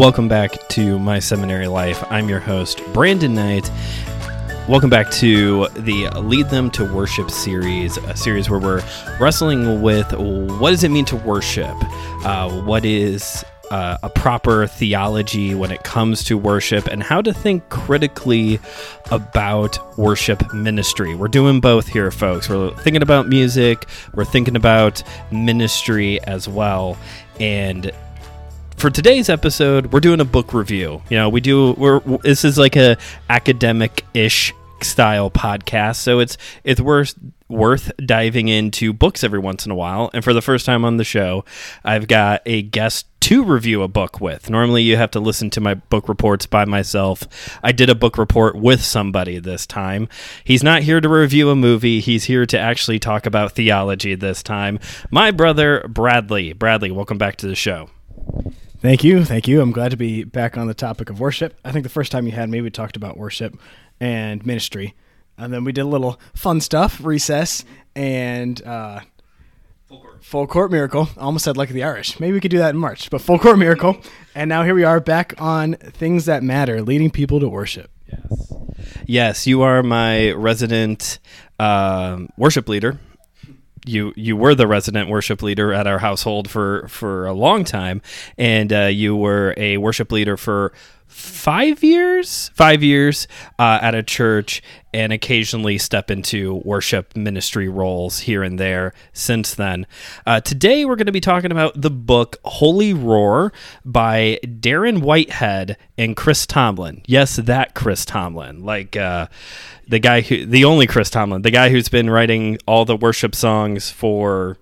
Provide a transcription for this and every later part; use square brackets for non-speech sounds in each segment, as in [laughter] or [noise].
Welcome back to My Seminary Life. I'm your host, Brandon Knight. Welcome back to the Lead Them to Worship series, a series where we're wrestling with what does it mean to worship? Uh, what is uh, a proper theology when it comes to worship and how to think critically about worship ministry. We're doing both here, folks. We're thinking about music, we're thinking about ministry as well. And for today's episode, we're doing a book review. You know, we do we're this is like a academic-ish style podcast, so it's it's worth worth diving into books every once in a while. And for the first time on the show, I've got a guest to review a book with. Normally, you have to listen to my book reports by myself. I did a book report with somebody this time. He's not here to review a movie, he's here to actually talk about theology this time. My brother, Bradley. Bradley, welcome back to the show. Thank you. Thank you. I'm glad to be back on the topic of worship. I think the first time you had me, we talked about worship and ministry. And then we did a little fun stuff, recess, and uh, full, court. full court miracle. I almost said like the Irish. Maybe we could do that in March, but full court miracle. and now here we are back on things that matter, leading people to worship. Yes. Yes, you are my resident uh, worship leader you you were the resident worship leader at our household for for a long time, and uh, you were a worship leader for five years, five years uh, at a church, and occasionally step into worship ministry roles here and there since then. Uh, today, we're going to be talking about the book Holy Roar by Darren Whitehead and Chris Tomlin. Yes, that Chris Tomlin, like uh, the guy who, the only Chris Tomlin, the guy who's been writing all the worship songs for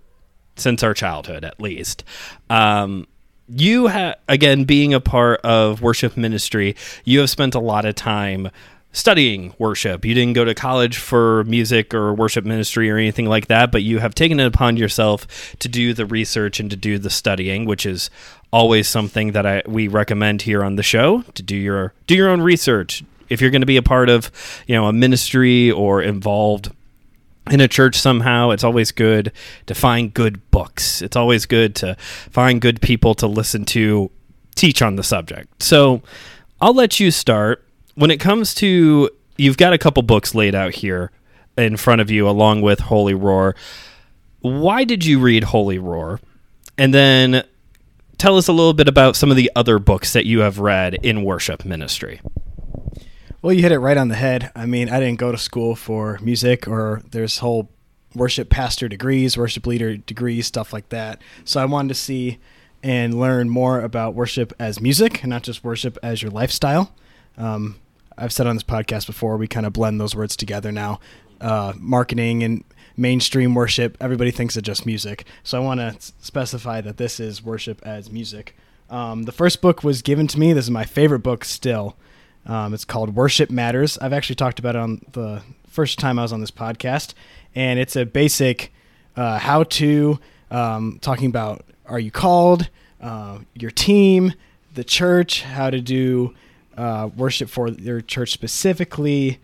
since our childhood, at least. Um, you have again being a part of worship ministry you have spent a lot of time studying worship. You didn't go to college for music or worship ministry or anything like that but you have taken it upon yourself to do the research and to do the studying which is always something that I, we recommend here on the show to do your do your own research. If you're going to be a part of you know a ministry or involved in a church somehow it's always good to find good books. It's always good to find good people to listen to teach on the subject. So i'll let you start. When it comes to you've got a couple books laid out here in front of you along with holy roar. Why did you read holy roar? And then tell us a little bit about some of the other books that you have read in worship ministry well, you hit it right on the head. I mean, I didn't go to school for music or there's whole worship pastor degrees, worship leader degrees, stuff like that. So I wanted to see and learn more about worship as music and not just worship as your lifestyle. Um, I've said on this podcast before, we kind of blend those words together now. Uh, marketing and mainstream worship, everybody thinks of just music. So I want to specify that this is worship as music. Um, the first book was given to me. This is my favorite book still. Um, it's called Worship Matters. I've actually talked about it on the first time I was on this podcast, and it's a basic uh, how to um, talking about are you called, uh, your team, the church, how to do uh, worship for your church specifically,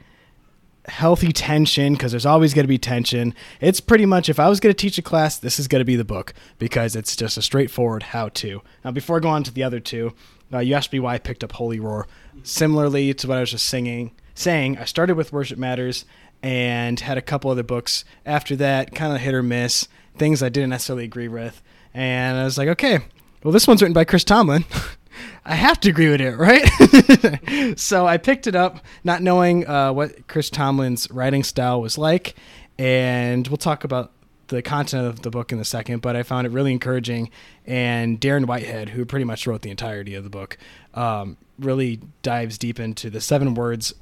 healthy tension because there's always going to be tension. It's pretty much if I was going to teach a class, this is going to be the book because it's just a straightforward how to. Now, before I go on to the other two, uh, you asked me why I picked up Holy Roar. Similarly to what I was just singing, saying, I started with Worship Matters and had a couple other books after that, kind of hit or miss, things I didn't necessarily agree with. And I was like, okay, well, this one's written by Chris Tomlin. [laughs] I have to agree with it, right? [laughs] so I picked it up, not knowing uh, what Chris Tomlin's writing style was like. And we'll talk about the content of the book in a second, but I found it really encouraging. And Darren Whitehead, who pretty much wrote the entirety of the book, um, really dives deep into the seven words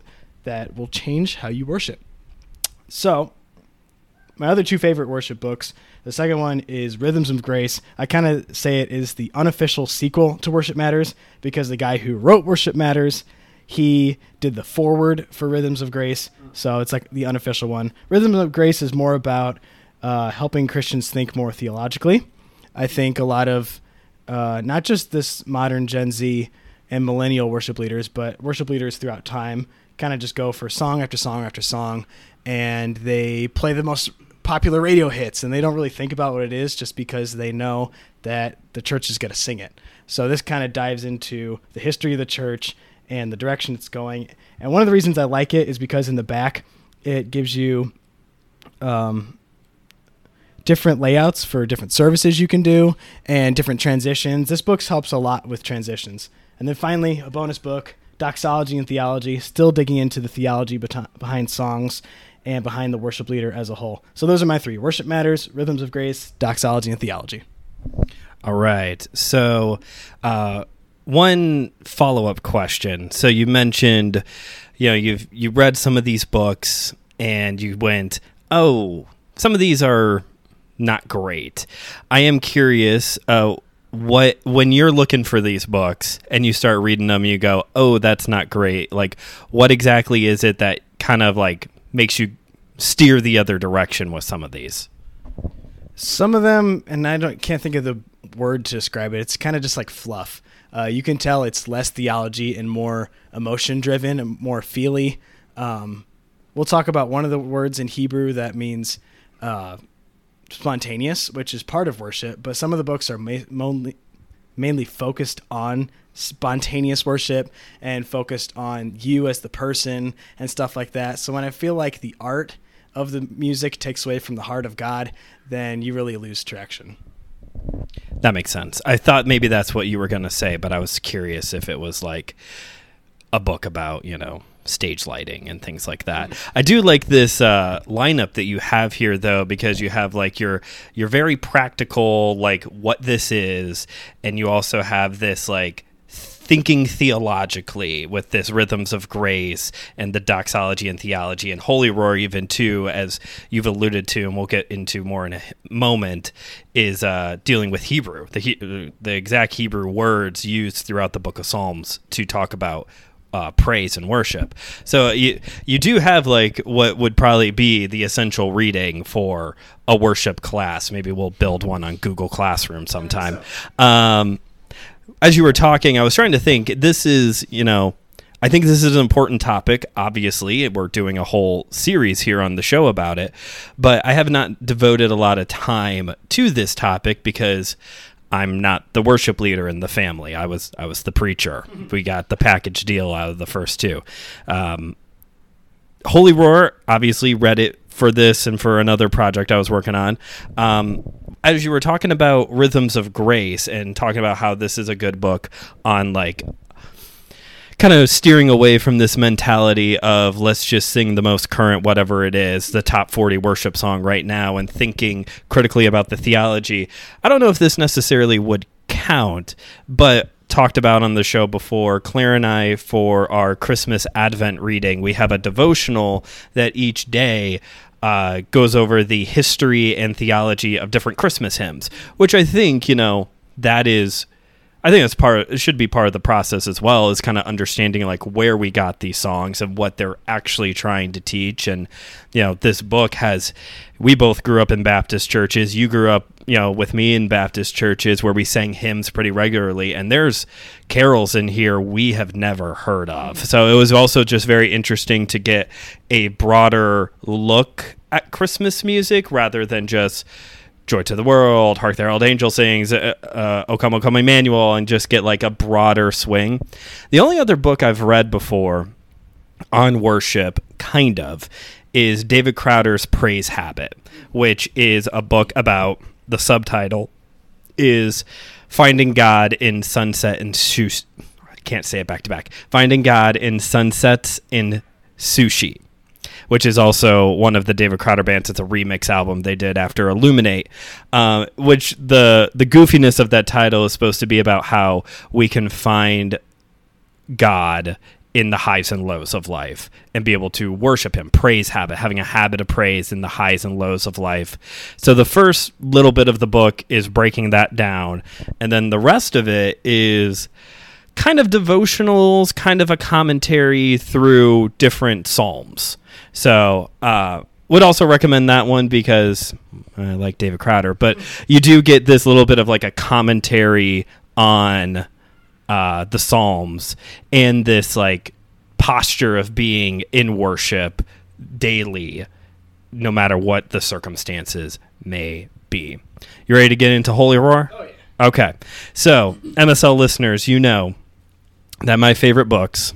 that will change how you worship. So, my other two favorite worship books. The second one is Rhythms of Grace. I kind of say it is the unofficial sequel to Worship Matters because the guy who wrote Worship Matters, he did the foreword for Rhythms of Grace. So it's like the unofficial one. Rhythms of Grace is more about uh, helping Christians think more theologically. I think a lot of uh, not just this modern Gen Z and millennial worship leaders, but worship leaders throughout time kind of just go for song after song after song, and they play the most popular radio hits, and they don't really think about what it is just because they know that the church is going to sing it. So this kind of dives into the history of the church and the direction it's going. And one of the reasons I like it is because in the back it gives you um, different layouts for different services you can do and different transitions. This book helps a lot with transitions. And then finally, a bonus book, Doxology and Theology, still digging into the theology behind songs and behind the worship leader as a whole. So those are my three Worship Matters, Rhythms of Grace, Doxology, and Theology. All right. So, uh, one follow up question. So, you mentioned, you know, you've you read some of these books and you went, oh, some of these are not great. I am curious. Uh, what when you're looking for these books and you start reading them you go oh that's not great. Like what exactly is it that kind of like makes you steer the other direction with some of these? Some of them and i don't can't think of the word to describe it it's kind of just like fluff. Uh, you can tell it's less theology and more emotion driven and more feely. Um, we'll talk about one of the words in hebrew that means uh, spontaneous, which is part of worship, but some of the books are ma- mainly, mainly focused on spontaneous worship and focused on you as the person and stuff like that. So when I feel like the art of the music takes away from the heart of God, then you really lose traction. That makes sense. I thought maybe that's what you were going to say, but I was curious if it was like a book about, you know, stage lighting and things like that. I do like this uh, lineup that you have here though because you have like your your very practical like what this is and you also have this like thinking theologically with this rhythms of grace and the doxology and theology and holy roar even too as you've alluded to and we'll get into more in a moment is uh, dealing with hebrew the, he- the exact hebrew words used throughout the book of psalms to talk about uh, praise and worship. So you you do have like what would probably be the essential reading for a worship class. Maybe we'll build one on Google Classroom sometime. Um, as you were talking, I was trying to think. This is you know. I think this is an important topic. Obviously, we're doing a whole series here on the show about it, but I have not devoted a lot of time to this topic because I'm not the worship leader in the family. I was I was the preacher. We got the package deal out of the first two. Um, Holy Roar obviously read it for this and for another project I was working on. Um, as you were talking about rhythms of grace and talking about how this is a good book on like kind of steering away from this mentality of let's just sing the most current whatever it is the top 40 worship song right now and thinking critically about the theology. I don't know if this necessarily would count but talked about on the show before claire and i for our christmas advent reading we have a devotional that each day uh, goes over the history and theology of different christmas hymns which i think you know that is I think that's part. It should be part of the process as well. Is kind of understanding like where we got these songs and what they're actually trying to teach. And you know, this book has. We both grew up in Baptist churches. You grew up, you know, with me in Baptist churches where we sang hymns pretty regularly. And there's carols in here we have never heard of. So it was also just very interesting to get a broader look at Christmas music rather than just Joy to the World, Hark the Herald Angel Sings, uh, uh, O Come, O Come Emmanuel, and just get like a broader swing. The only other book I've read before on worship, kind of, is David Crowder's Praise Habit, which is a book about the subtitle is Finding God in Sunset and Sushi. I can't say it back to back. Finding God in Sunsets in Sushi which is also one of the David Crowder bands. It's a remix album they did after Illuminate, uh, which the the goofiness of that title is supposed to be about how we can find God in the highs and lows of life and be able to worship him praise habit having a habit of praise in the highs and lows of life so the first little bit of the book is breaking that down and then the rest of it is kind of devotionals kind of a commentary through different psalms so, uh, would also recommend that one because I like David Crowder, but you do get this little bit of like a commentary on uh, the Psalms and this like posture of being in worship daily no matter what the circumstances may be. You ready to get into Holy Roar? Oh, yeah. Okay. So, MSL listeners, you know that my favorite books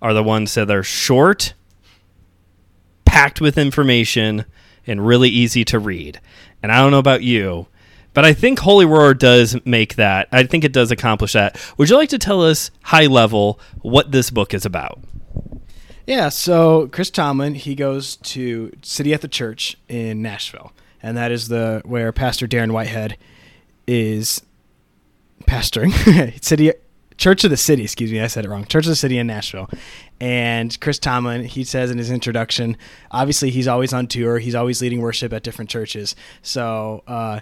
are the ones that are short, packed with information, and really easy to read. And I don't know about you, but I think Holy Roar does make that. I think it does accomplish that. Would you like to tell us, high level, what this book is about? Yeah, so Chris Tomlin, he goes to City at the Church in Nashville, and that is the where Pastor Darren Whitehead is pastoring. [laughs] City Church of the City, excuse me, I said it wrong. Church of the City in Nashville. And Chris Tomlin, he says in his introduction, obviously he's always on tour, he's always leading worship at different churches. So uh,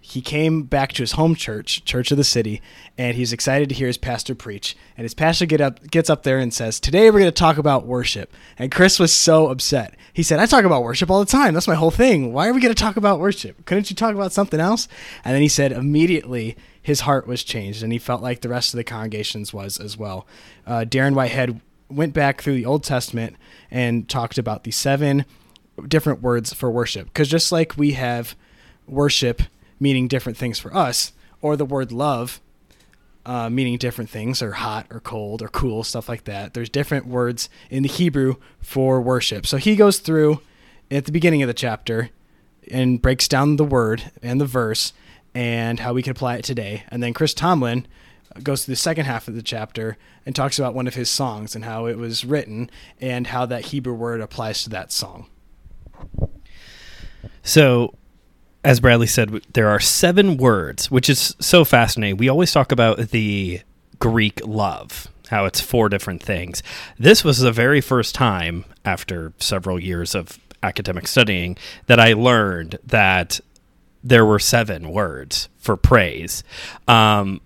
he came back to his home church, Church of the City, and he's excited to hear his pastor preach. And his pastor get up, gets up there and says, "Today we're going to talk about worship." And Chris was so upset. He said, "I talk about worship all the time. That's my whole thing. Why are we going to talk about worship? Couldn't you talk about something else?" And then he said, immediately his heart was changed, and he felt like the rest of the congregations was as well. Uh, Darren Whitehead went back through the Old Testament and talked about the seven different words for worship, because just like we have worship meaning different things for us, or the word love uh, meaning different things, or hot, or cold, or cool, stuff like that. There's different words in the Hebrew for worship. So he goes through at the beginning of the chapter and breaks down the word and the verse and how we can apply it today. And then Chris Tomlin goes to the second half of the chapter and talks about one of his songs and how it was written and how that Hebrew word applies to that song. So, as Bradley said, there are seven words, which is so fascinating. We always talk about the Greek love, how it's four different things. This was the very first time, after several years of academic studying, that I learned that there were seven words for praise. Um,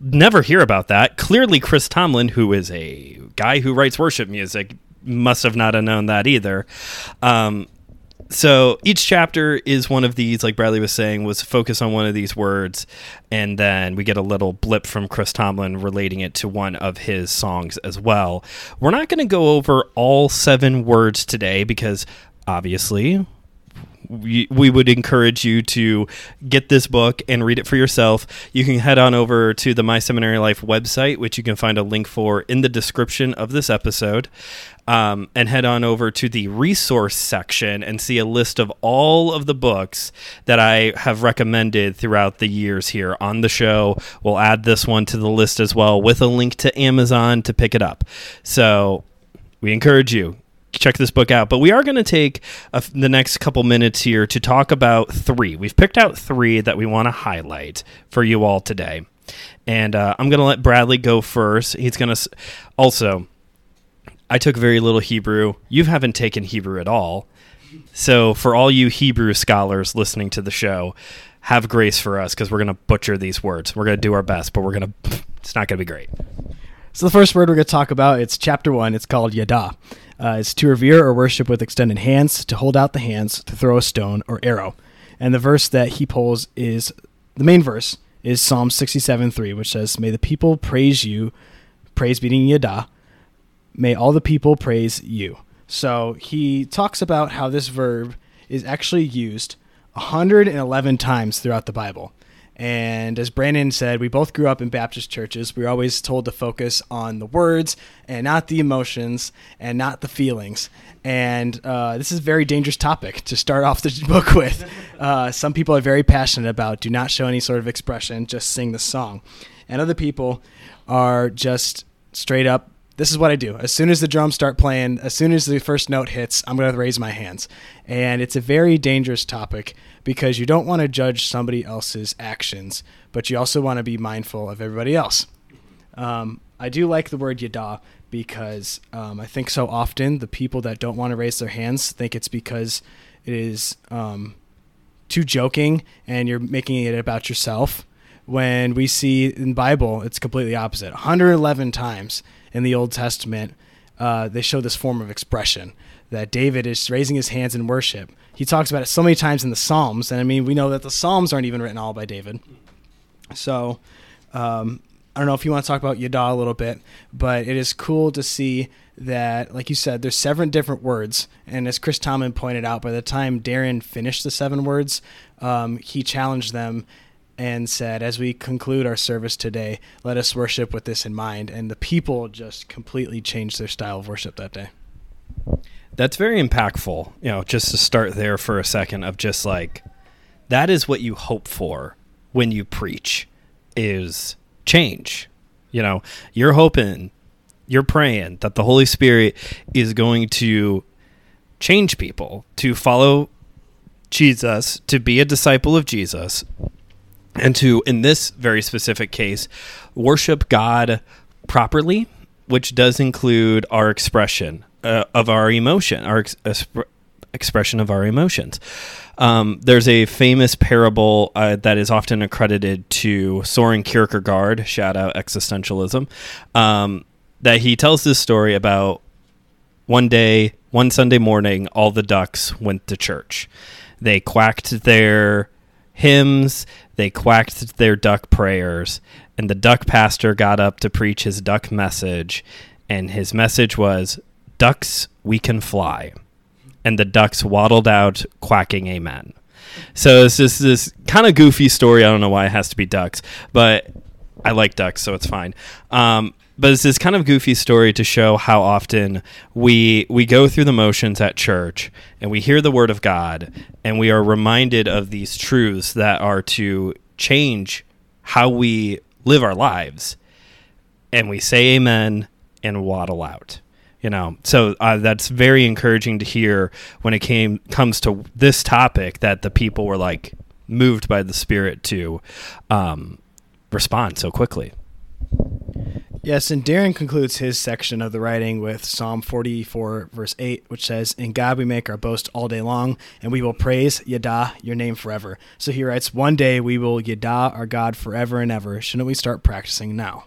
never hear about that. Clearly, Chris Tomlin, who is a guy who writes worship music, must have not have known that either. Um, so each chapter is one of these, like Bradley was saying, was focused on one of these words, and then we get a little blip from Chris Tomlin relating it to one of his songs as well. We're not going to go over all seven words today because obviously we, we would encourage you to get this book and read it for yourself. You can head on over to the My Seminary Life website, which you can find a link for in the description of this episode. Um, and head on over to the resource section and see a list of all of the books that I have recommended throughout the years here on the show. We'll add this one to the list as well with a link to Amazon to pick it up. So we encourage you check this book out. But we are going to take a, the next couple minutes here to talk about three. We've picked out three that we want to highlight for you all today. And uh, I'm going to let Bradley go first. He's going to also. I took very little Hebrew. You haven't taken Hebrew at all. So, for all you Hebrew scholars listening to the show, have grace for us because we're going to butcher these words. We're going to do our best, but we're going [laughs] to. It's not going to be great. So the first word we're going to talk about, it's chapter one. It's called yada. Uh, it's to revere or worship with extended hands, to hold out the hands, to throw a stone or arrow. And the verse that he pulls is the main verse is Psalm 67 3, which says, May the people praise you, praise being yada. May all the people praise you. So he talks about how this verb is actually used 111 times throughout the Bible. And as Brandon said, we both grew up in Baptist churches. We were always told to focus on the words and not the emotions and not the feelings. And uh, this is a very dangerous topic to start off the [laughs] book with. Uh, some people are very passionate about do not show any sort of expression, just sing the song. And other people are just straight up this is what I do. As soon as the drums start playing, as soon as the first note hits, I'm going to raise my hands. And it's a very dangerous topic because you don't want to judge somebody else's actions, but you also want to be mindful of everybody else. Um, I do like the word yada because um, I think so often the people that don't want to raise their hands think it's because it is um, too joking and you're making it about yourself. When we see in Bible, it's completely opposite. 111 times in the Old Testament, uh, they show this form of expression that David is raising his hands in worship. He talks about it so many times in the Psalms, and I mean, we know that the Psalms aren't even written all by David. So, um, I don't know if you want to talk about Yada a little bit, but it is cool to see that, like you said, there's seven different words. And as Chris Tomlin pointed out, by the time Darren finished the seven words, um, he challenged them and said, As we conclude our service today, let us worship with this in mind. And the people just completely changed their style of worship that day. That's very impactful. You know, just to start there for a second of just like that is what you hope for when you preach is change. You know, you're hoping, you're praying that the Holy Spirit is going to change people to follow Jesus, to be a disciple of Jesus, and to, in this very specific case, worship God properly, which does include our expression uh, of our emotion, our ex- expression of our emotions. Um, there's a famous parable uh, that is often accredited to Soren Kierkegaard, shout out existentialism, um, that he tells this story about one day, one Sunday morning, all the ducks went to church. They quacked their hymns, they quacked their duck prayers, and the duck pastor got up to preach his duck message. And his message was, Ducks, we can fly and the ducks waddled out quacking amen. So it's just this kind of goofy story. I don't know why it has to be ducks, but I like ducks, so it's fine. Um, but it's this kind of goofy story to show how often we we go through the motions at church and we hear the word of God and we are reminded of these truths that are to change how we live our lives and we say amen and waddle out you know so uh, that's very encouraging to hear when it came comes to this topic that the people were like moved by the spirit to um, respond so quickly Yes, and Darren concludes his section of the writing with Psalm 44, verse 8, which says, In God we make our boast all day long, and we will praise Yada, your name forever. So he writes, One day we will Yada our God forever and ever. Shouldn't we start practicing now?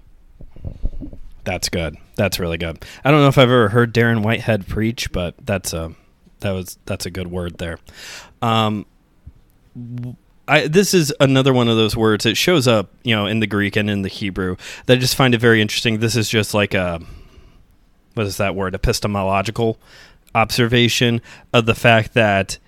That's good. That's really good. I don't know if I've ever heard Darren Whitehead preach, but that's a that was that's a good word there. Um, I, this is another one of those words. It shows up, you know, in the Greek and in the Hebrew. That I just find it very interesting. This is just like a what is that word? Epistemological observation of the fact that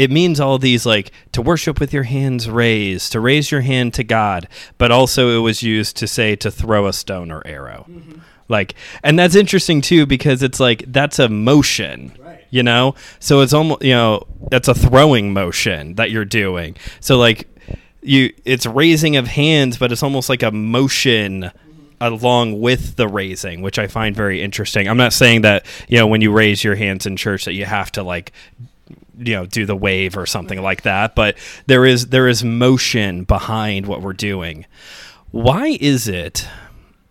it means all these like to worship with your hands raised, to raise your hand to God, but also it was used to say to throw a stone or arrow. Mm-hmm. Like, and that's interesting too because it's like that's a motion, right. you know. So it's almost you know that's a throwing motion that you're doing. So like you, it's raising of hands, but it's almost like a motion mm-hmm. along with the raising, which I find very interesting. I'm not saying that you know when you raise your hands in church that you have to like you know do the wave or something like that, but there is there is motion behind what we're doing. Why is it?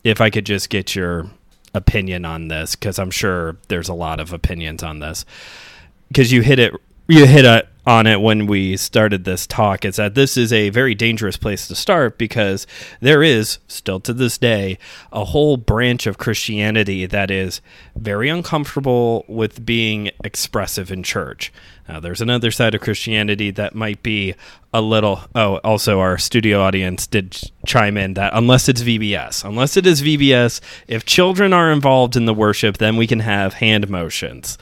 if I could just get your opinion on this, because I'm sure there's a lot of opinions on this, because you hit it, you hit it on it when we started this talk is that this is a very dangerous place to start because there is still to this day a whole branch of Christianity that is very uncomfortable with being expressive in church. Now, there's another side of Christianity that might be a little. Oh, also, our studio audience did chime in that unless it's VBS, unless it is VBS, if children are involved in the worship, then we can have hand motions.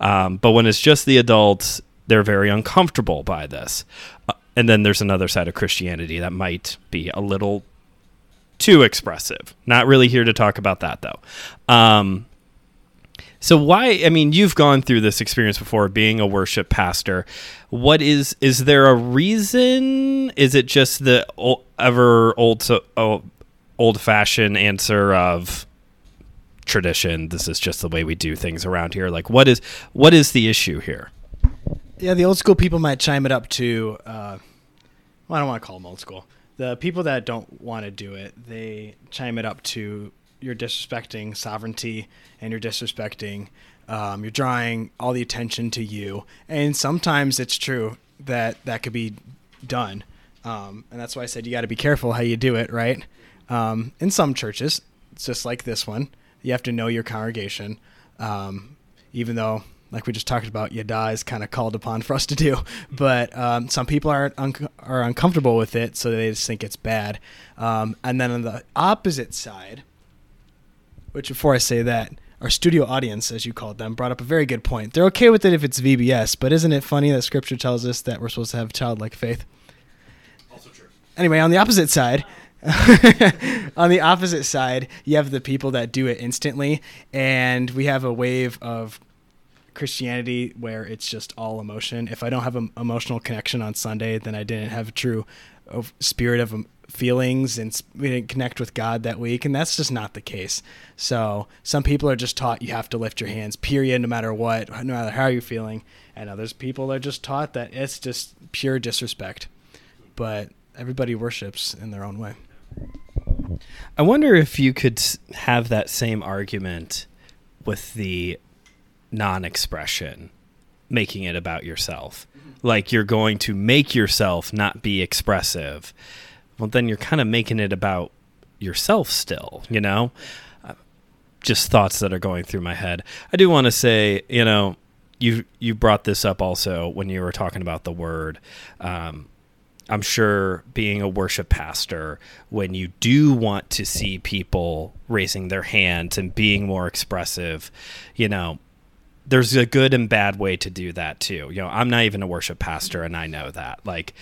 Um, but when it's just the adults, they're very uncomfortable by this. Uh, and then there's another side of Christianity that might be a little too expressive. Not really here to talk about that though. Um, so why? I mean, you've gone through this experience before, being a worship pastor. What is? Is there a reason? Is it just the old, ever old, so, oh, old-fashioned answer of tradition? This is just the way we do things around here. Like, what is? What is the issue here? Yeah, the old school people might chime it up to. Uh, well, I don't want to call them old school. The people that don't want to do it, they chime it up to you're disrespecting sovereignty and you're disrespecting. Um, you're drawing all the attention to you, and sometimes it's true that that could be done. Um, and that's why I said you got to be careful how you do it, right? Um, in some churches, it's just like this one. You have to know your congregation, um, even though like we just talked about, Yada is kind of called upon for us to do. But um, some people are un- are uncomfortable with it, so they just think it's bad. Um, and then on the opposite side, which before I say that, our studio audience, as you called them, brought up a very good point. They're okay with it if it's VBS, but isn't it funny that Scripture tells us that we're supposed to have childlike faith? Also true. Anyway, on the opposite side, [laughs] on the opposite side, you have the people that do it instantly, and we have a wave of Christianity where it's just all emotion. If I don't have an emotional connection on Sunday, then I didn't have a true spirit of um, feelings and we didn't connect with God that week, and that's just not the case. So some people are just taught you have to lift your hands, period, no matter what, no matter how you're feeling, and others people are just taught that it's just pure disrespect. But everybody worships in their own way. I wonder if you could have that same argument with the non expression, making it about yourself. Like you're going to make yourself not be expressive. Well, then you're kind of making it about yourself still, you know? Uh, Just thoughts that are going through my head. I do want to say, you know, you you brought this up also when you were talking about the word. Um, I'm sure being a worship pastor, when you do want to see people raising their hands and being more expressive, you know, there's a good and bad way to do that too. You know, I'm not even a worship pastor and I know that. Like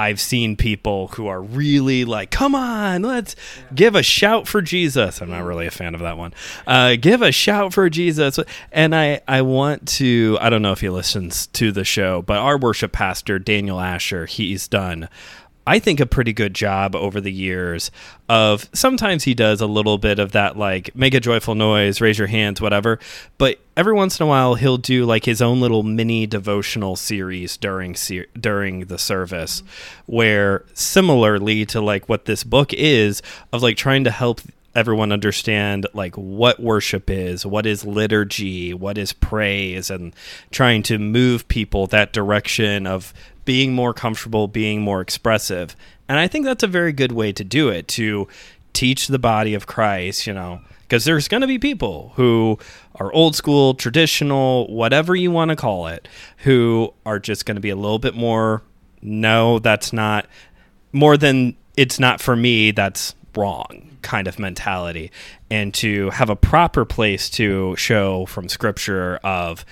I've seen people who are really like, come on, let's give a shout for Jesus. I'm not really a fan of that one. Uh, give a shout for Jesus. And I, I want to, I don't know if he listens to the show, but our worship pastor, Daniel Asher, he's done I think a pretty good job over the years of sometimes he does a little bit of that like make a joyful noise, raise your hands, whatever. But every once in a while he'll do like his own little mini devotional series during during the service where similarly to like what this book is of like trying to help everyone understand like what worship is, what is liturgy, what is praise and trying to move people that direction of being more comfortable, being more expressive. And I think that's a very good way to do it to teach the body of Christ, you know, because there's going to be people who are old school, traditional, whatever you want to call it, who are just going to be a little bit more, no, that's not more than it's not for me, that's wrong kind of mentality. And to have a proper place to show from scripture of,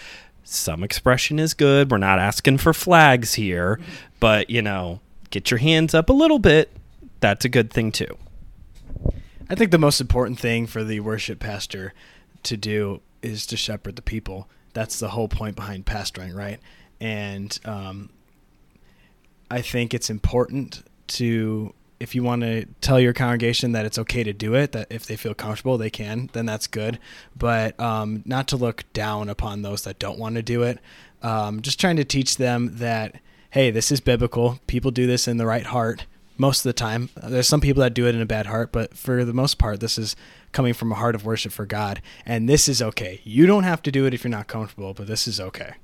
some expression is good. We're not asking for flags here, but you know, get your hands up a little bit. That's a good thing too. I think the most important thing for the worship pastor to do is to shepherd the people. That's the whole point behind pastoring, right? And um, I think it's important to, if you want to tell your congregation that it's okay to do it, that if they feel comfortable, they can, then that's good. But um, not to look down upon those that don't want to do it. Um, just trying to teach them that, hey, this is biblical. People do this in the right heart most of the time. There's some people that do it in a bad heart, but for the most part, this is coming from a heart of worship for God. And this is okay. You don't have to do it if you're not comfortable, but this is okay.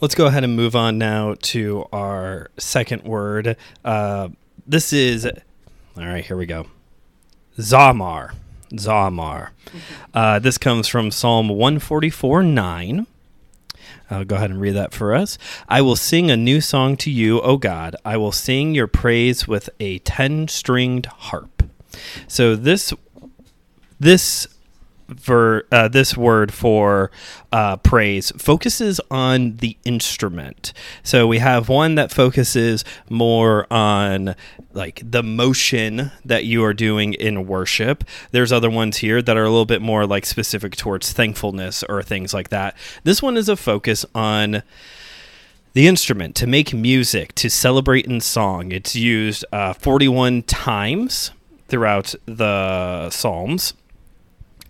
Let's go ahead and move on now to our second word. Uh, this is, all right, here we go. Zamar. Zamar. Uh, this comes from Psalm 144 9. I'll go ahead and read that for us. I will sing a new song to you, O God. I will sing your praise with a ten stringed harp. So this this ver, uh, this word for uh, praise focuses on the instrument. So we have one that focuses more on like the motion that you are doing in worship. There's other ones here that are a little bit more like specific towards thankfulness or things like that. This one is a focus on the instrument to make music to celebrate in song. It's used uh, 41 times throughout the Psalms.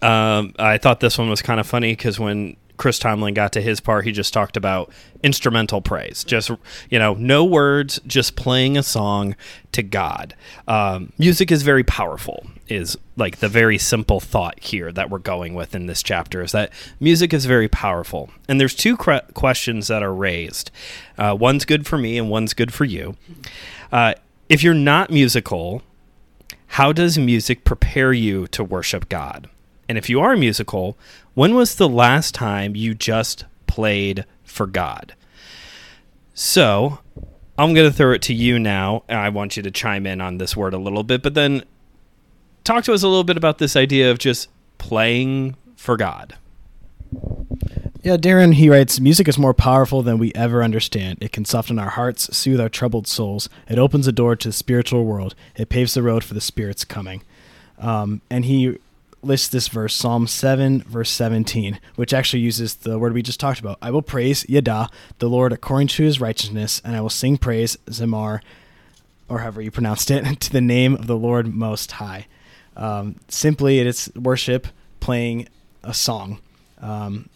Um, I thought this one was kind of funny because when Chris Tomlin got to his part, he just talked about instrumental praise. Just, you know, no words, just playing a song to God. Um, music is very powerful, is like the very simple thought here that we're going with in this chapter is that music is very powerful. And there's two cre- questions that are raised. Uh, one's good for me and one's good for you. Uh, if you're not musical, how does music prepare you to worship God? And if you are musical, when was the last time you just played for God? So, I'm going to throw it to you now. I want you to chime in on this word a little bit, but then talk to us a little bit about this idea of just playing for God. Yeah, Darren, he writes Music is more powerful than we ever understand. It can soften our hearts, soothe our troubled souls. It opens a door to the spiritual world. It paves the road for the Spirit's coming. Um, and he lists this verse, Psalm 7, verse 17, which actually uses the word we just talked about. I will praise Yada, the Lord, according to his righteousness, and I will sing praise, Zemar, or however you pronounced it, [laughs] to the name of the Lord Most High. Um, simply, it's worship playing a song. Um,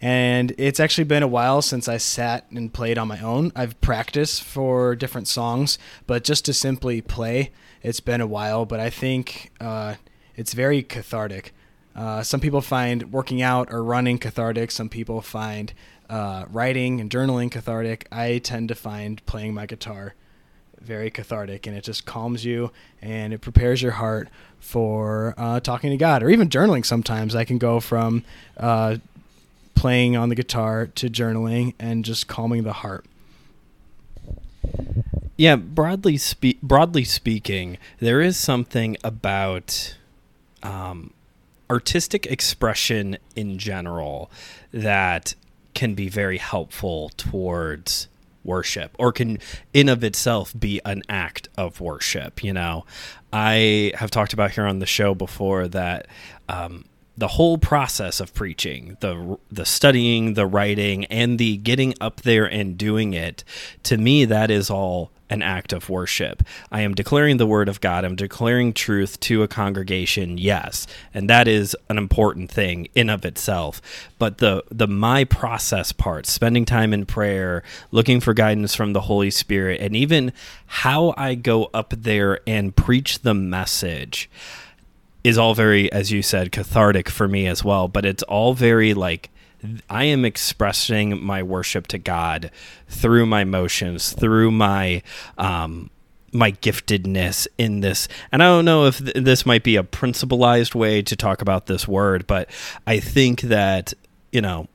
and it's actually been a while since I sat and played on my own. I've practiced for different songs, but just to simply play, it's been a while. But I think uh, it's very cathartic. Uh, some people find working out or running cathartic. Some people find uh, writing and journaling cathartic. I tend to find playing my guitar very cathartic, and it just calms you and it prepares your heart for uh, talking to God, or even journaling. Sometimes I can go from uh, playing on the guitar to journaling and just calming the heart. Yeah, broadly spe- broadly speaking, there is something about um, artistic expression in general that can be very helpful towards worship or can in of itself be an act of worship you know? I have talked about here on the show before that um, the whole process of preaching, the the studying, the writing, and the getting up there and doing it, to me that is all an act of worship. I am declaring the word of God. I'm declaring truth to a congregation, yes, and that is an important thing in of itself. But the the my process part, spending time in prayer, looking for guidance from the Holy Spirit, and even how I go up there and preach the message is all very, as you said, cathartic for me as well. But it's all very like I am expressing my worship to God through my motions, through my um, my giftedness in this. And I don't know if th- this might be a principalized way to talk about this word, but I think that you know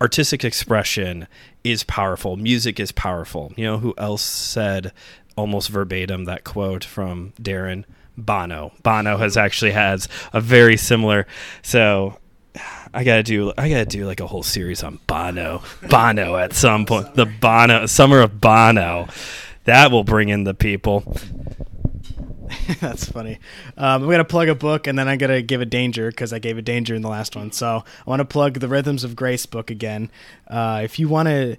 artistic expression is powerful. Music is powerful. You know who else said almost verbatim that quote from Darren? Bono. Bono has actually has a very similar. So I gotta do I gotta do like a whole series on Bono. Bono at some point. The Bono Summer of Bono. That will bring in the people. [laughs] That's funny. Um, I'm gonna plug a book, and then I'm gonna give a danger because I gave a danger in the last one. So I want to plug the Rhythms of Grace book again. Uh, if you want to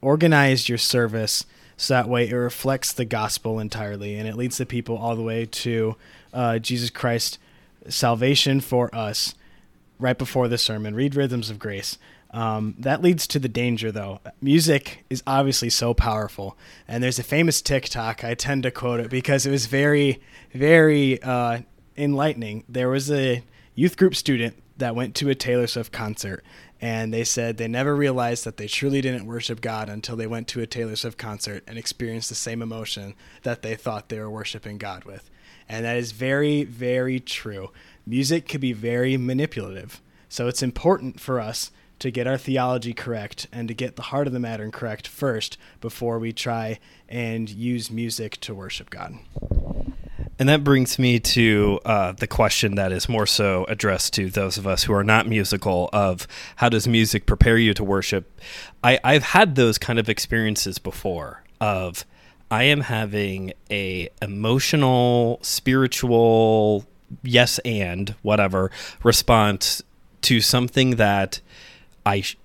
organize your service so that way it reflects the gospel entirely and it leads the people all the way to uh, Jesus Christ salvation for us right before the sermon. Read Rhythms of Grace. Um, that leads to the danger, though. Music is obviously so powerful, and there's a famous TikTok. I tend to quote it because it was very, very uh, enlightening. There was a youth group student that went to a Taylor Swift concert, and they said they never realized that they truly didn't worship God until they went to a Taylor Swift concert and experienced the same emotion that they thought they were worshiping God with. And that is very, very true. Music can be very manipulative. So it's important for us to get our theology correct and to get the heart of the matter correct first before we try and use music to worship God. And that brings me to uh, the question that is more so addressed to those of us who are not musical of how does music prepare you to worship? I, I've had those kind of experiences before of I am having a emotional, spiritual, yes and whatever response to something that I sh-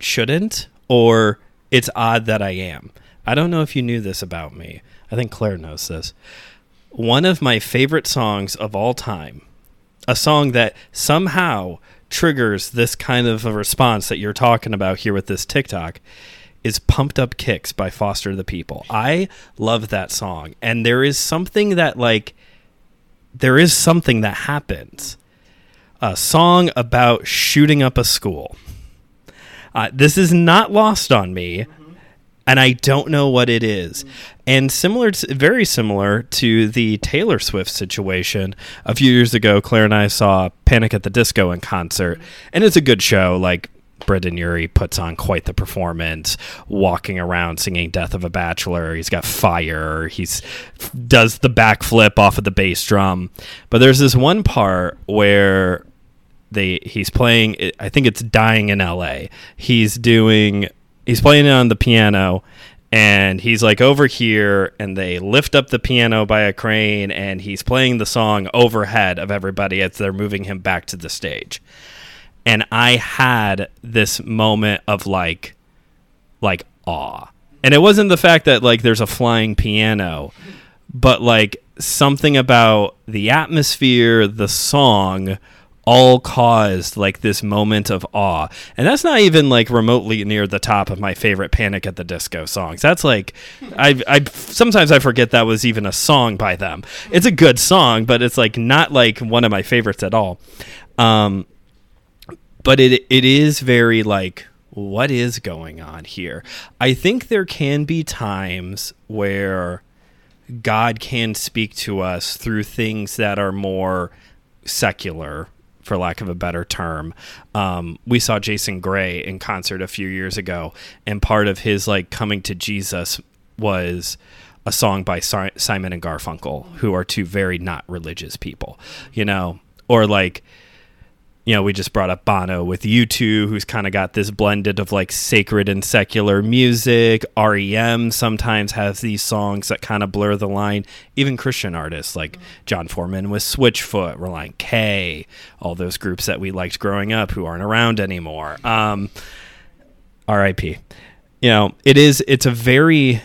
shouldn't or it's odd that I am. I don't know if you knew this about me. I think Claire knows this one of my favorite songs of all time, a song that somehow triggers this kind of a response that you're talking about here with this TikTok, is Pumped Up Kicks by Foster the People. I love that song. And there is something that, like, there is something that happens. A song about shooting up a school. Uh, this is not lost on me and I don't know what it is. And similar, to, very similar to the Taylor Swift situation. A few years ago, Claire and I saw Panic at the Disco in concert, and it's a good show. Like Brendon Urie puts on quite the performance, walking around singing "Death of a Bachelor." He's got fire. He's does the backflip off of the bass drum. But there's this one part where they he's playing. I think it's "Dying in L.A." He's doing. He's playing it on the piano, and he's like over here, and they lift up the piano by a crane, and he's playing the song overhead of everybody as they're moving him back to the stage. And I had this moment of like, like awe, and it wasn't the fact that like there's a flying piano, but like something about the atmosphere, the song all caused like this moment of awe. And that's not even like remotely near the top of my favorite Panic at the Disco songs. That's like I I sometimes I forget that was even a song by them. It's a good song, but it's like not like one of my favorites at all. Um but it it is very like what is going on here? I think there can be times where God can speak to us through things that are more secular for lack of a better term. Um, we saw Jason Gray in concert a few years ago, and part of his like coming to Jesus was a song by Simon and Garfunkel, who are two very not religious people, you know, or like you know, we just brought up Bono with U2, who's kind of got this blended of like sacred and secular music. REM sometimes has these songs that kind of blur the line. Even Christian artists like Jon Foreman with Switchfoot, Relient K, all those groups that we liked growing up who aren't around anymore. Um, RIP. You know, it is, it's a very,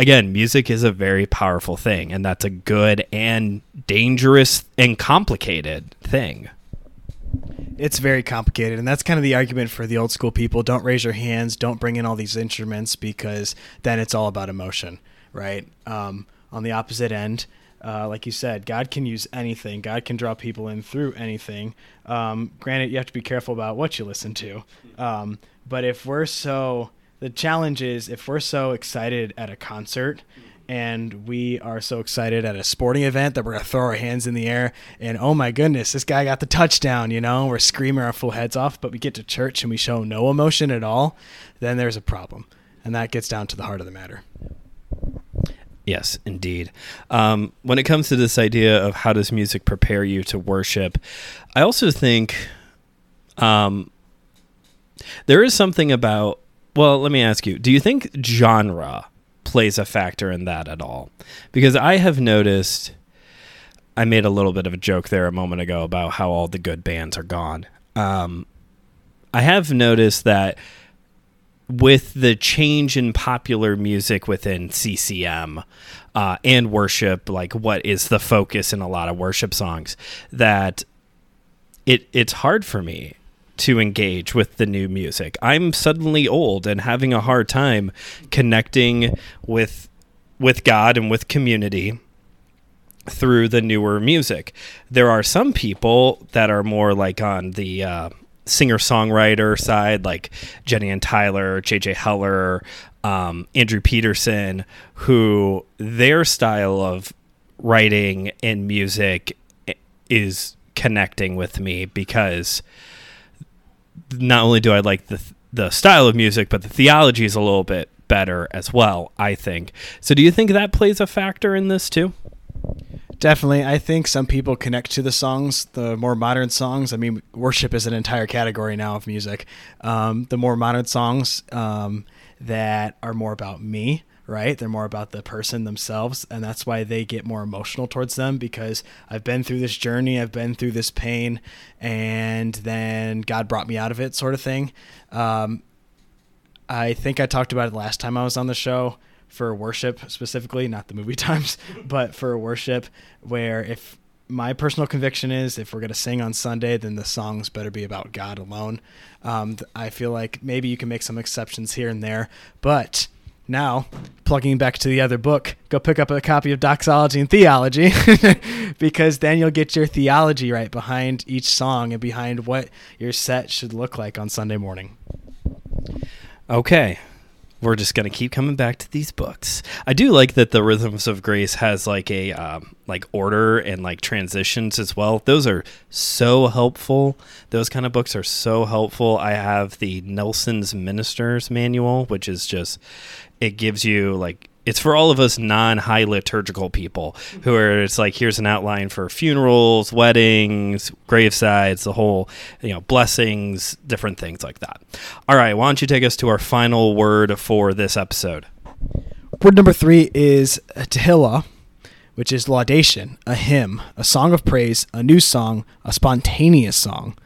again, music is a very powerful thing, and that's a good and dangerous and complicated thing. It's very complicated, and that's kind of the argument for the old school people. Don't raise your hands. Don't bring in all these instruments because then it's all about emotion, right? Um, on the opposite end, uh, like you said, God can use anything. God can draw people in through anything. Um, granted, you have to be careful about what you listen to. Um, but if we're so, the challenge is if we're so excited at a concert and we are so excited at a sporting event that we're going to throw our hands in the air and oh my goodness this guy got the touchdown you know we're screaming our full heads off but we get to church and we show no emotion at all then there's a problem and that gets down to the heart of the matter Yes, indeed. Um, when it comes to this idea of how does music prepare you to worship, I also think um, there is something about. Well, let me ask you: Do you think genre plays a factor in that at all. Because I have noticed I made a little bit of a joke there a moment ago about how all the good bands are gone. Um, I have noticed that with the change in popular music within CCM uh, and worship, like what is the focus in a lot of worship songs, that it it's hard for me to engage with the new music. I'm suddenly old and having a hard time connecting with with God and with community through the newer music. There are some people that are more like on the uh, singer songwriter side, like Jenny and Tyler, JJ Heller, um, Andrew Peterson, who their style of writing and music is connecting with me because not only do I like the the style of music, but the theology is a little bit better as well. I think. So, do you think that plays a factor in this too? Definitely. I think some people connect to the songs, the more modern songs. I mean, worship is an entire category now of music. Um, the more modern songs um, that are more about me right? They're more about the person themselves, and that's why they get more emotional towards them because I've been through this journey, I've been through this pain, and then God brought me out of it, sort of thing. Um, I think I talked about it last time I was on the show for worship specifically, not the movie [laughs] times, but for worship, where if my personal conviction is if we're going to sing on Sunday, then the songs better be about God alone. Um, I feel like maybe you can make some exceptions here and there, but now, plugging back to the other book, go pick up a copy of Doxology and Theology [laughs] because then you'll get your theology right behind each song and behind what your set should look like on Sunday morning. Okay we're just gonna keep coming back to these books. I do like that the Rhythms of Grace has like a um, like order and like transitions as well. Those are so helpful. Those kind of books are so helpful. I have the Nelson's Ministers Manual, which is just it gives you like it's for all of us non high liturgical people who are it's like here's an outline for funerals, weddings, gravesides, the whole you know blessings, different things like that. All right, why don't you take us to our final word for this episode? Word number three is Tehillah, which is laudation, a hymn, a song of praise, a new song, a spontaneous song.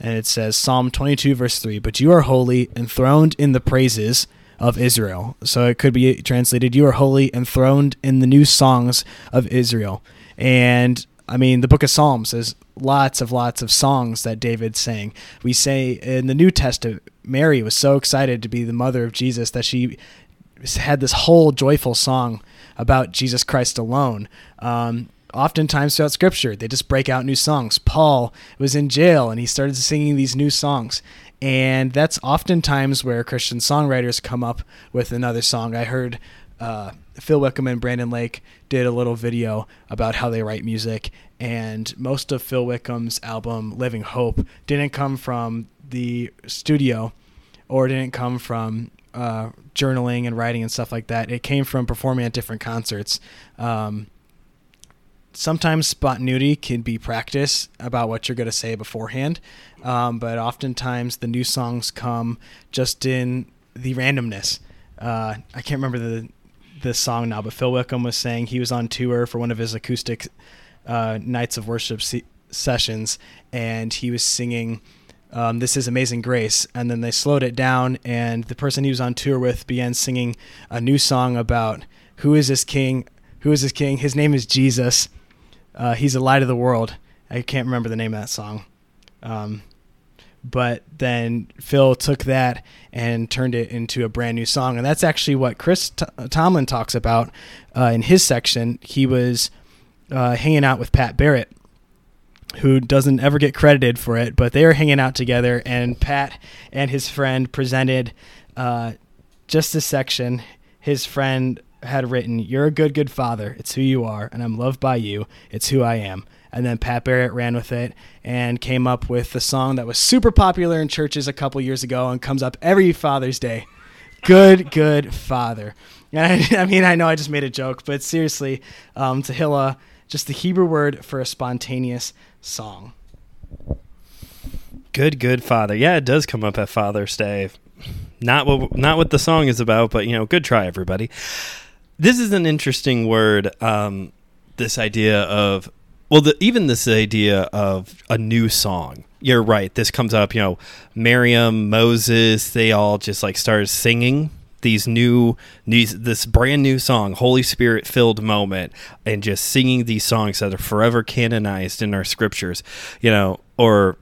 And it says Psalm 22, verse 3 But you are holy, enthroned in the praises of Israel. So it could be translated, You are holy, enthroned in the new songs of Israel. And I mean, the book of Psalms is lots of lots of songs that David sang. We say in the New Testament, Mary was so excited to be the mother of Jesus that she had this whole joyful song about Jesus Christ alone. Um, oftentimes throughout Scripture, they just break out new songs. Paul was in jail and he started singing these new songs. And that's oftentimes where Christian songwriters come up with another song. I heard uh, Phil Wickham and Brandon Lake did a little video about how they write music, and most of Phil Wickham's album Living Hope didn't come from the studio or didn't come from uh, journaling and writing and stuff like that. It came from performing at different concerts. Um, sometimes spontaneity can be practice about what you're going to say beforehand, um, but oftentimes the new songs come just in the randomness. Uh, I can't remember the the song now, but Phil Wickham was saying he was on tour for one of his acoustic uh, nights of worship se- sessions, and he was singing. Um, this is Amazing Grace. And then they slowed it down, and the person he was on tour with began singing a new song about who is this king? Who is this king? His name is Jesus. Uh, he's a light of the world. I can't remember the name of that song. Um, but then Phil took that and turned it into a brand new song. And that's actually what Chris T- Tomlin talks about uh, in his section. He was uh, hanging out with Pat Barrett, who doesn't ever get credited for it, but they were hanging out together. And Pat and his friend presented uh, just this section. His friend had written, You're a good, good father. It's who you are, and I'm loved by you. It's who I am. And then Pat Barrett ran with it and came up with the song that was super popular in churches a couple years ago and comes up every Father's Day. Good, good father. I, [laughs] I mean, I know I just made a joke, but seriously, um, Tehillah, just the Hebrew word for a spontaneous song. Good, good father. Yeah, it does come up at Father's Day. Not what not what the song is about, but you know, good try, everybody. This is an interesting word. Um, this idea of well, the, even this idea of a new song. You're right. This comes up. You know, Miriam, Moses, they all just like started singing these new these this brand new song holy spirit filled moment and just singing these songs that are forever canonized in our scriptures you know or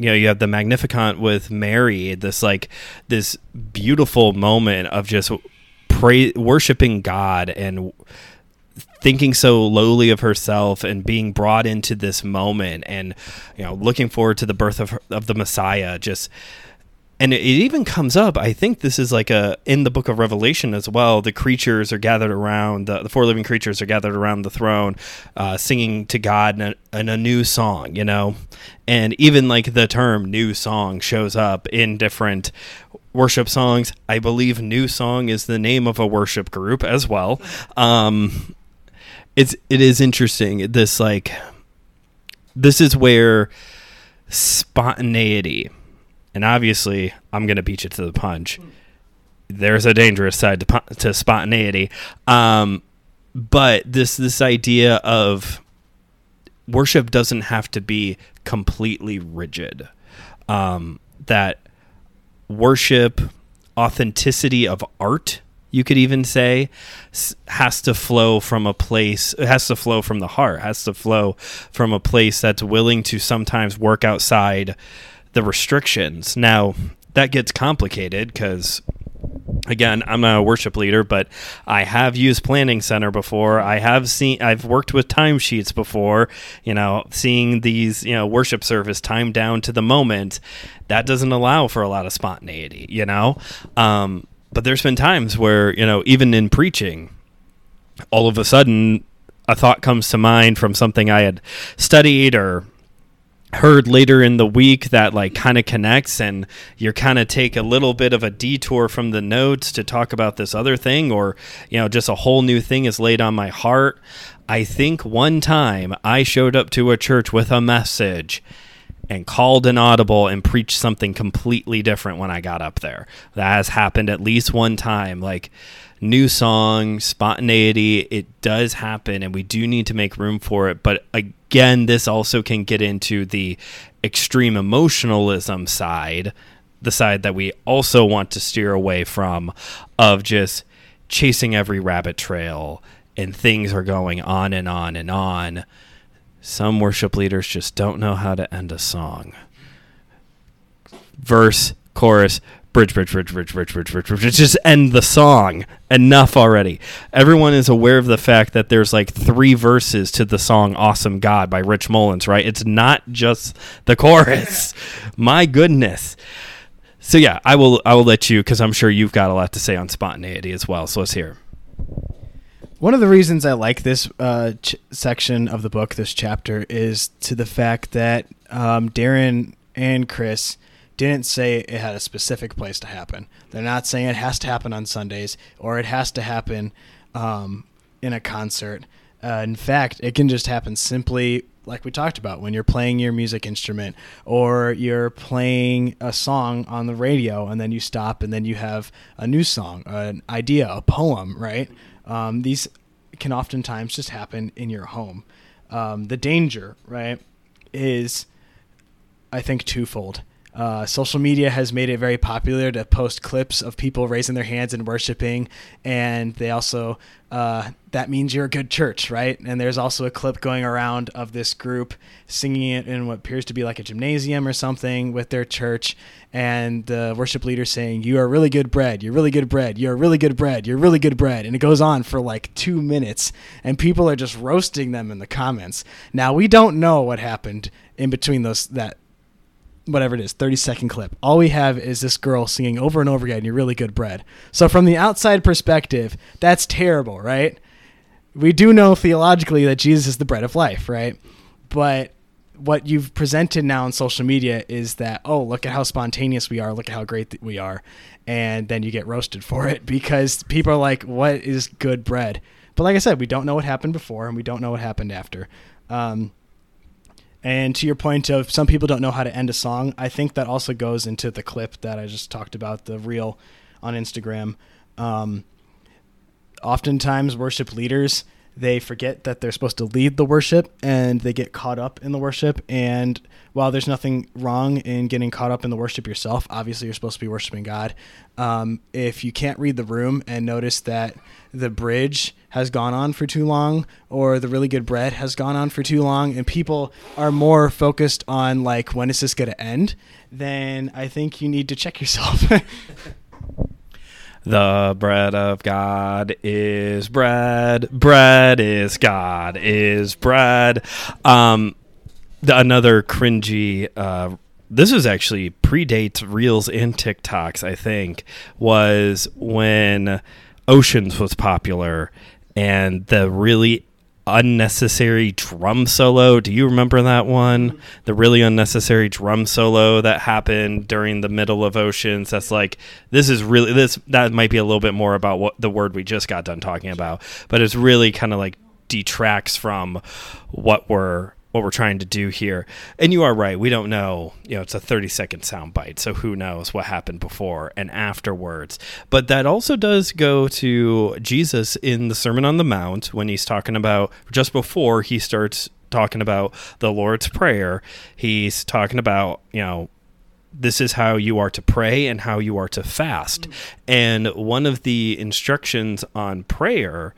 you know you have the magnificat with mary this like this beautiful moment of just worshiping god and thinking so lowly of herself and being brought into this moment and you know looking forward to the birth of her, of the messiah just and it even comes up i think this is like a in the book of revelation as well the creatures are gathered around the, the four living creatures are gathered around the throne uh, singing to god in a, in a, new song you know? And even like the term new song shows up in different worship songs i believe new song is the name of a worship group as well um, it's it is interesting this like this is where spontaneity and obviously I'm going to beat you to the punch. There's a dangerous side to, to spontaneity, um, but this this idea of worship doesn't have to be completely rigid. Um, that worship, authenticity of art, you could even say, has to flow from a place. It has to flow from the heart. Has to flow from a place that's willing to sometimes work outside the restrictions. Now, that gets complicated because again i'm a worship leader but i have used planning center before. I have seen i've worked with timesheets before you know seeing these you know worship service time down to the moment. That doesn't allow for a lot of spontaneity you know? Um, but there's been times where you know even in preaching all of a sudden a thought comes to mind from something i had studied or heard later in the week that like kind of connects and you're kind of take a little bit of a detour from the notes to talk about this other thing or you know just a whole new thing is laid on my heart i think one time i showed up to a church with a message and called an audible and preached something completely different when i got up there that has happened at least one time like new song, spontaneity, it does happen and we do need to make room for it. But again, this also can get into the extreme emotionalism side, the side that we also want to steer away from of just chasing every rabbit trail and things are going on and on and on. Some worship leaders just don't know how to end a song. Verse, chorus, bridge, bridge, bridge, bridge, bridge, bridge, bridge, bridge. Just end the song. Enough already. Everyone is aware of the fact that there's like three verses to the song "Awesome God" by Rich Mullins, right? It's not just the chorus. [laughs] My goodness. So yeah, I will. I will let you because I'm sure you've got a lot to say on spontaneity as well. So let's hear. One of the reasons I like this uh, ch- section of the book, this chapter, is to the fact that um, Darren and Chris didn't say it had a specific place to happen. They're not saying it has to happen on Sundays or it has to happen um, in a concert. Uh, in fact, it can just happen simply like we talked about when you're playing your music instrument or you're playing a song on the radio and then you stop and then you have a new song, an idea, a poem, right? Um, these can oftentimes just happen in your home. Um, the danger, right, is I think twofold. Uh, social media has made it very popular to post clips of people raising their hands and worshiping, and they also uh, that means you're a good church, right? And there's also a clip going around of this group singing it in what appears to be like a gymnasium or something with their church, and the worship leader saying, "You are really good bread. You're really good bread. You're really good bread. You're really good bread," and it goes on for like two minutes, and people are just roasting them in the comments. Now we don't know what happened in between those that whatever it is, 30 second clip. All we have is this girl singing over and over again, You're really good bread. So, from the outside perspective, that's terrible, right? We do know theologically that Jesus is the bread of life, right? But what you've presented now on social media is that, oh, look at how spontaneous we are, look at how great we are. And then you get roasted for it [laughs] because people are like, what is good bread? But like I said, we don't know what happened before and we don't know what happened after. Um, and to your point of some people don't know how to end a song, I think that also goes into the clip that I just talked about, the reel on Instagram. Um, oftentimes, worship leaders they forget that they're supposed to lead the worship and they get caught up in the worship. And while there's nothing wrong in getting caught up in the worship yourself, obviously you're supposed to be worshiping God. Um, if you can't read the room and notice that the bridge has gone on for too long or the really good bread has gone on for too long and people are more focused on like when is this going to end then i think you need to check yourself [laughs] the bread of god is bread. Bread is god is bread. Um the, another cringy uh this was actually predates reels and tiktoks i think was when oceans was popular and the really unnecessary drum solo. Do you remember that one? Mm-hmm. The really unnecessary drum solo that happened during the middle of Oceans. That's like this is really this that might be a little bit more about what the word we just got done talking about, but it's really kind of like detracts from what we're what we're trying to do here. And you are right. We don't know. You know, it's a 30 second sound bite. So who knows what happened before and afterwards. But that also does go to Jesus in the Sermon on the Mount when he's talking about just before he starts talking about the Lord's Prayer. He's talking about, you know, this is how you are to pray and how you are to fast. Mm. And one of the instructions on prayer,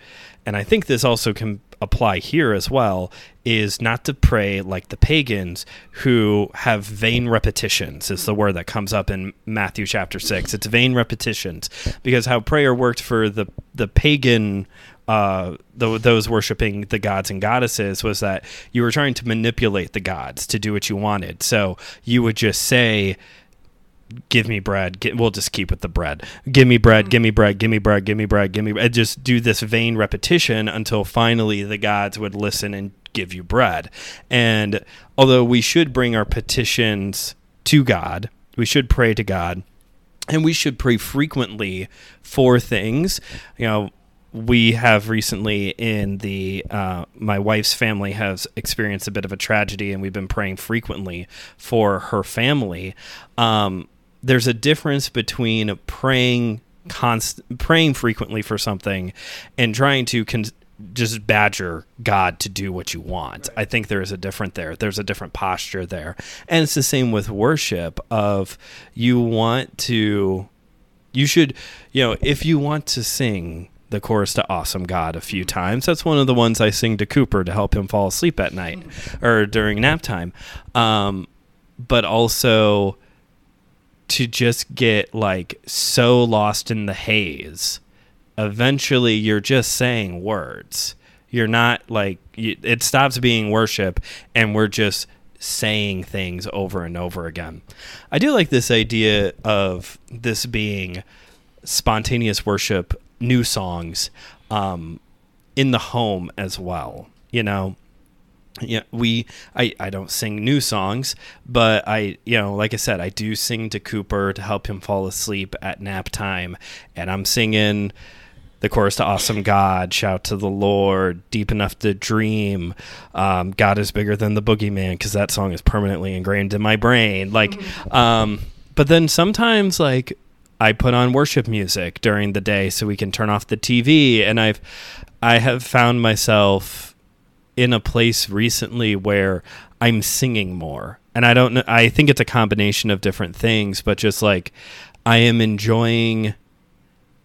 and I think this also can apply here as well is not to pray like the pagans who have vain repetitions is the word that comes up in Matthew chapter 6 it's vain repetitions because how prayer worked for the the pagan uh, the, those worshiping the gods and goddesses was that you were trying to manipulate the gods to do what you wanted. So you would just say, give me bread. Get, we'll just keep with the bread. Give me bread. Give me bread. Give me bread. Give me bread. Give me. Bread. Just do this vain repetition until finally the gods would listen and give you bread. And although we should bring our petitions to God, we should pray to God, and we should pray frequently for things. You know, we have recently in the uh, my wife's family has experienced a bit of a tragedy, and we've been praying frequently for her family. Um, there's a difference between praying const- praying frequently for something and trying to con- just badger God to do what you want. I think there is a different there. There's a different posture there. And it's the same with worship of you want to you should, you know, if you want to sing the chorus to Awesome God a few times. That's one of the ones I sing to Cooper to help him fall asleep at night or during nap time. Um, but also to just get like so lost in the haze. Eventually, you're just saying words. You're not like, you, it stops being worship and we're just saying things over and over again. I do like this idea of this being spontaneous worship new songs um, in the home as well. You know, yeah, we I I don't sing new songs, but I you know like I said I do sing to Cooper to help him fall asleep at nap time, and I'm singing the chorus to Awesome God, Shout to the Lord, Deep Enough to Dream, um, God is Bigger Than the Boogeyman, because that song is permanently ingrained in my brain. Like, um, but then sometimes, like, I put on worship music during the day so we can turn off the TV and I've I have found myself in a place recently where I'm singing more. And I don't know I think it's a combination of different things, but just like I am enjoying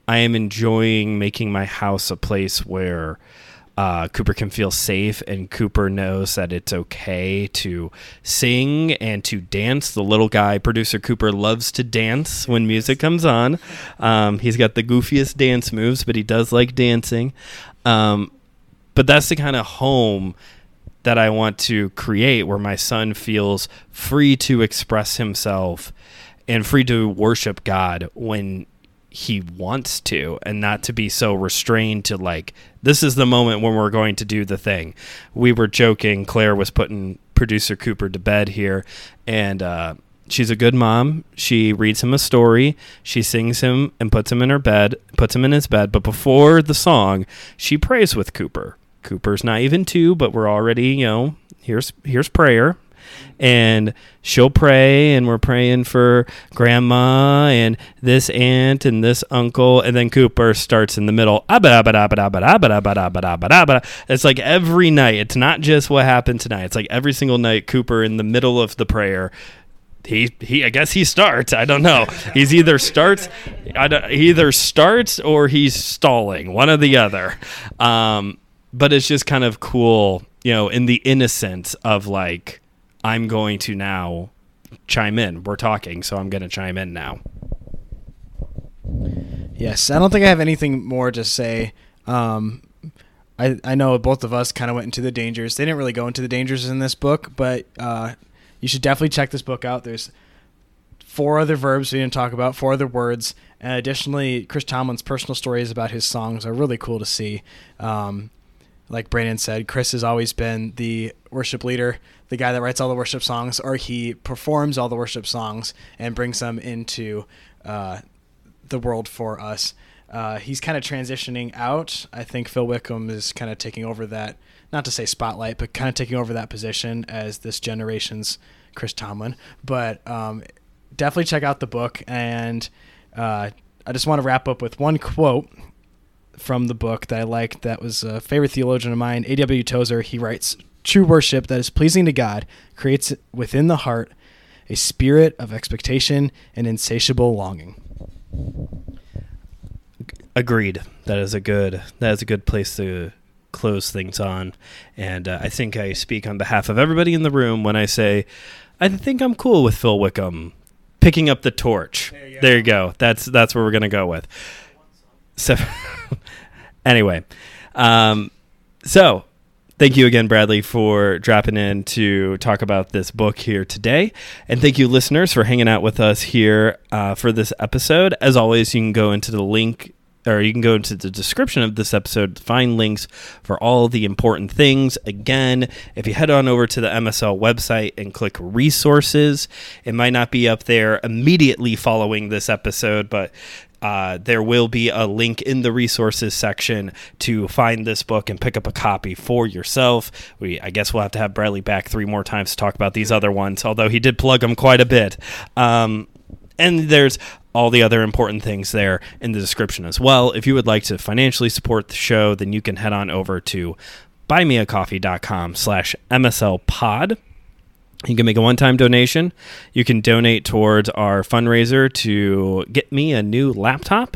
I am enjoying making my house a place where uh, Cooper can feel safe, and Cooper knows that it's okay to sing and to dance. The little guy, producer Cooper, loves to dance when music comes on. Um, he's got the goofiest dance moves, but he does like dancing. Um, but that's the kind of home that I want to create where my son feels free to express himself and free to worship God when he wants to and not to be so restrained to like this is the moment when we're going to do the thing. We were joking claire was putting producer cooper to bed here and uh, she's a good mom. She reads him a story. She sings him and puts him in her bed puts him in his bed. But before the song she prays with cooper cooper's not even two but we're already you know here's here's prayer and she'll pray and we're praying for grandma and this aunt and this uncle and then cooper starts in the middle it's like every night it's not just what happened tonight it's like every single night cooper in the middle of the prayer he he I guess he starts. I don't know. He's either starts he either starts or he's stalling, one or the other. Um, but it's just kind of cool, you know, in the innocence of like I'm going to now chime in. We're talking, so I'm going to chime in now. Yes, I don't think I have anything more to say. Um, I I know both of us kind of went into the dangers. They didn't really go into the dangers in this book, but uh, you should definitely check this book out. There's four other verbs we didn't talk about, four other words, and additionally, Chris Tomlin's personal stories about his songs are really cool to see. Um, like Brandon said, Chris has always been the worship leader, the guy that writes all the worship songs, or he performs all the worship songs and brings them into uh, the world for us. Uh, he's kind of transitioning out. I think Phil Wickham is kind of taking over that, not to say spotlight, but kind of taking over that position as this generation's Chris Tomlin. But um, definitely check out the book. And uh, I just want to wrap up with one quote from the book that I liked that was a favorite theologian of mine, A.W. Tozer. He writes, True worship that is pleasing to God creates within the heart a spirit of expectation and insatiable longing. Agreed. That is a good that is a good place to close things on, and uh, I think I speak on behalf of everybody in the room when I say I think I'm cool with Phil Wickham picking up the torch. There you, there you go. That's that's where we're gonna go with. So. [laughs] anyway, um, so thank you again, Bradley, for dropping in to talk about this book here today. And thank you, listeners, for hanging out with us here uh, for this episode. As always, you can go into the link or you can go into the description of this episode to find links for all the important things. Again, if you head on over to the MSL website and click resources, it might not be up there immediately following this episode, but uh, there will be a link in the resources section to find this book and pick up a copy for yourself. We, I guess, we'll have to have Bradley back three more times to talk about these other ones, although he did plug them quite a bit. Um, and there's all the other important things there in the description as well. If you would like to financially support the show, then you can head on over to buymeacoffee.com slash mslpod. You can make a one time donation. You can donate towards our fundraiser to get me a new laptop.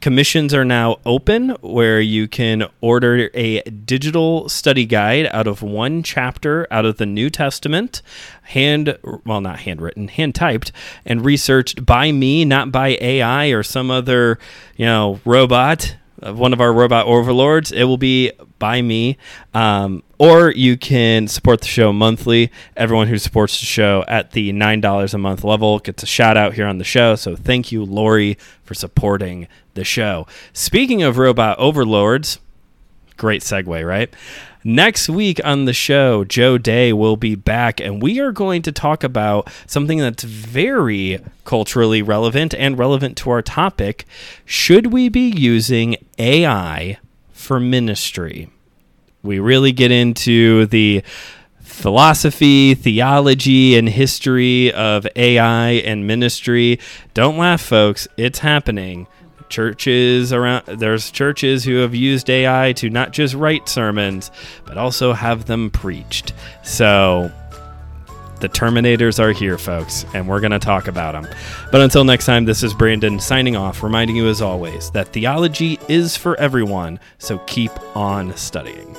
Commissions are now open where you can order a digital study guide out of one chapter out of the New Testament, hand, well, not handwritten, hand typed, and researched by me, not by AI or some other, you know, robot of one of our robot overlords. It will be by me. Um, or you can support the show monthly. Everyone who supports the show at the $9 a month level gets a shout out here on the show. So thank you, Lori, for supporting the show. Speaking of robot overlords, great segue, right? Next week on the show, Joe Day will be back, and we are going to talk about something that's very culturally relevant and relevant to our topic. Should we be using AI for ministry? We really get into the philosophy, theology, and history of AI and ministry. Don't laugh, folks, it's happening churches around there's churches who have used AI to not just write sermons but also have them preached. So the Terminators are here, folks, and we're going to talk about them. But until next time, this is Brandon signing off, reminding you as always that theology is for everyone, so keep on studying.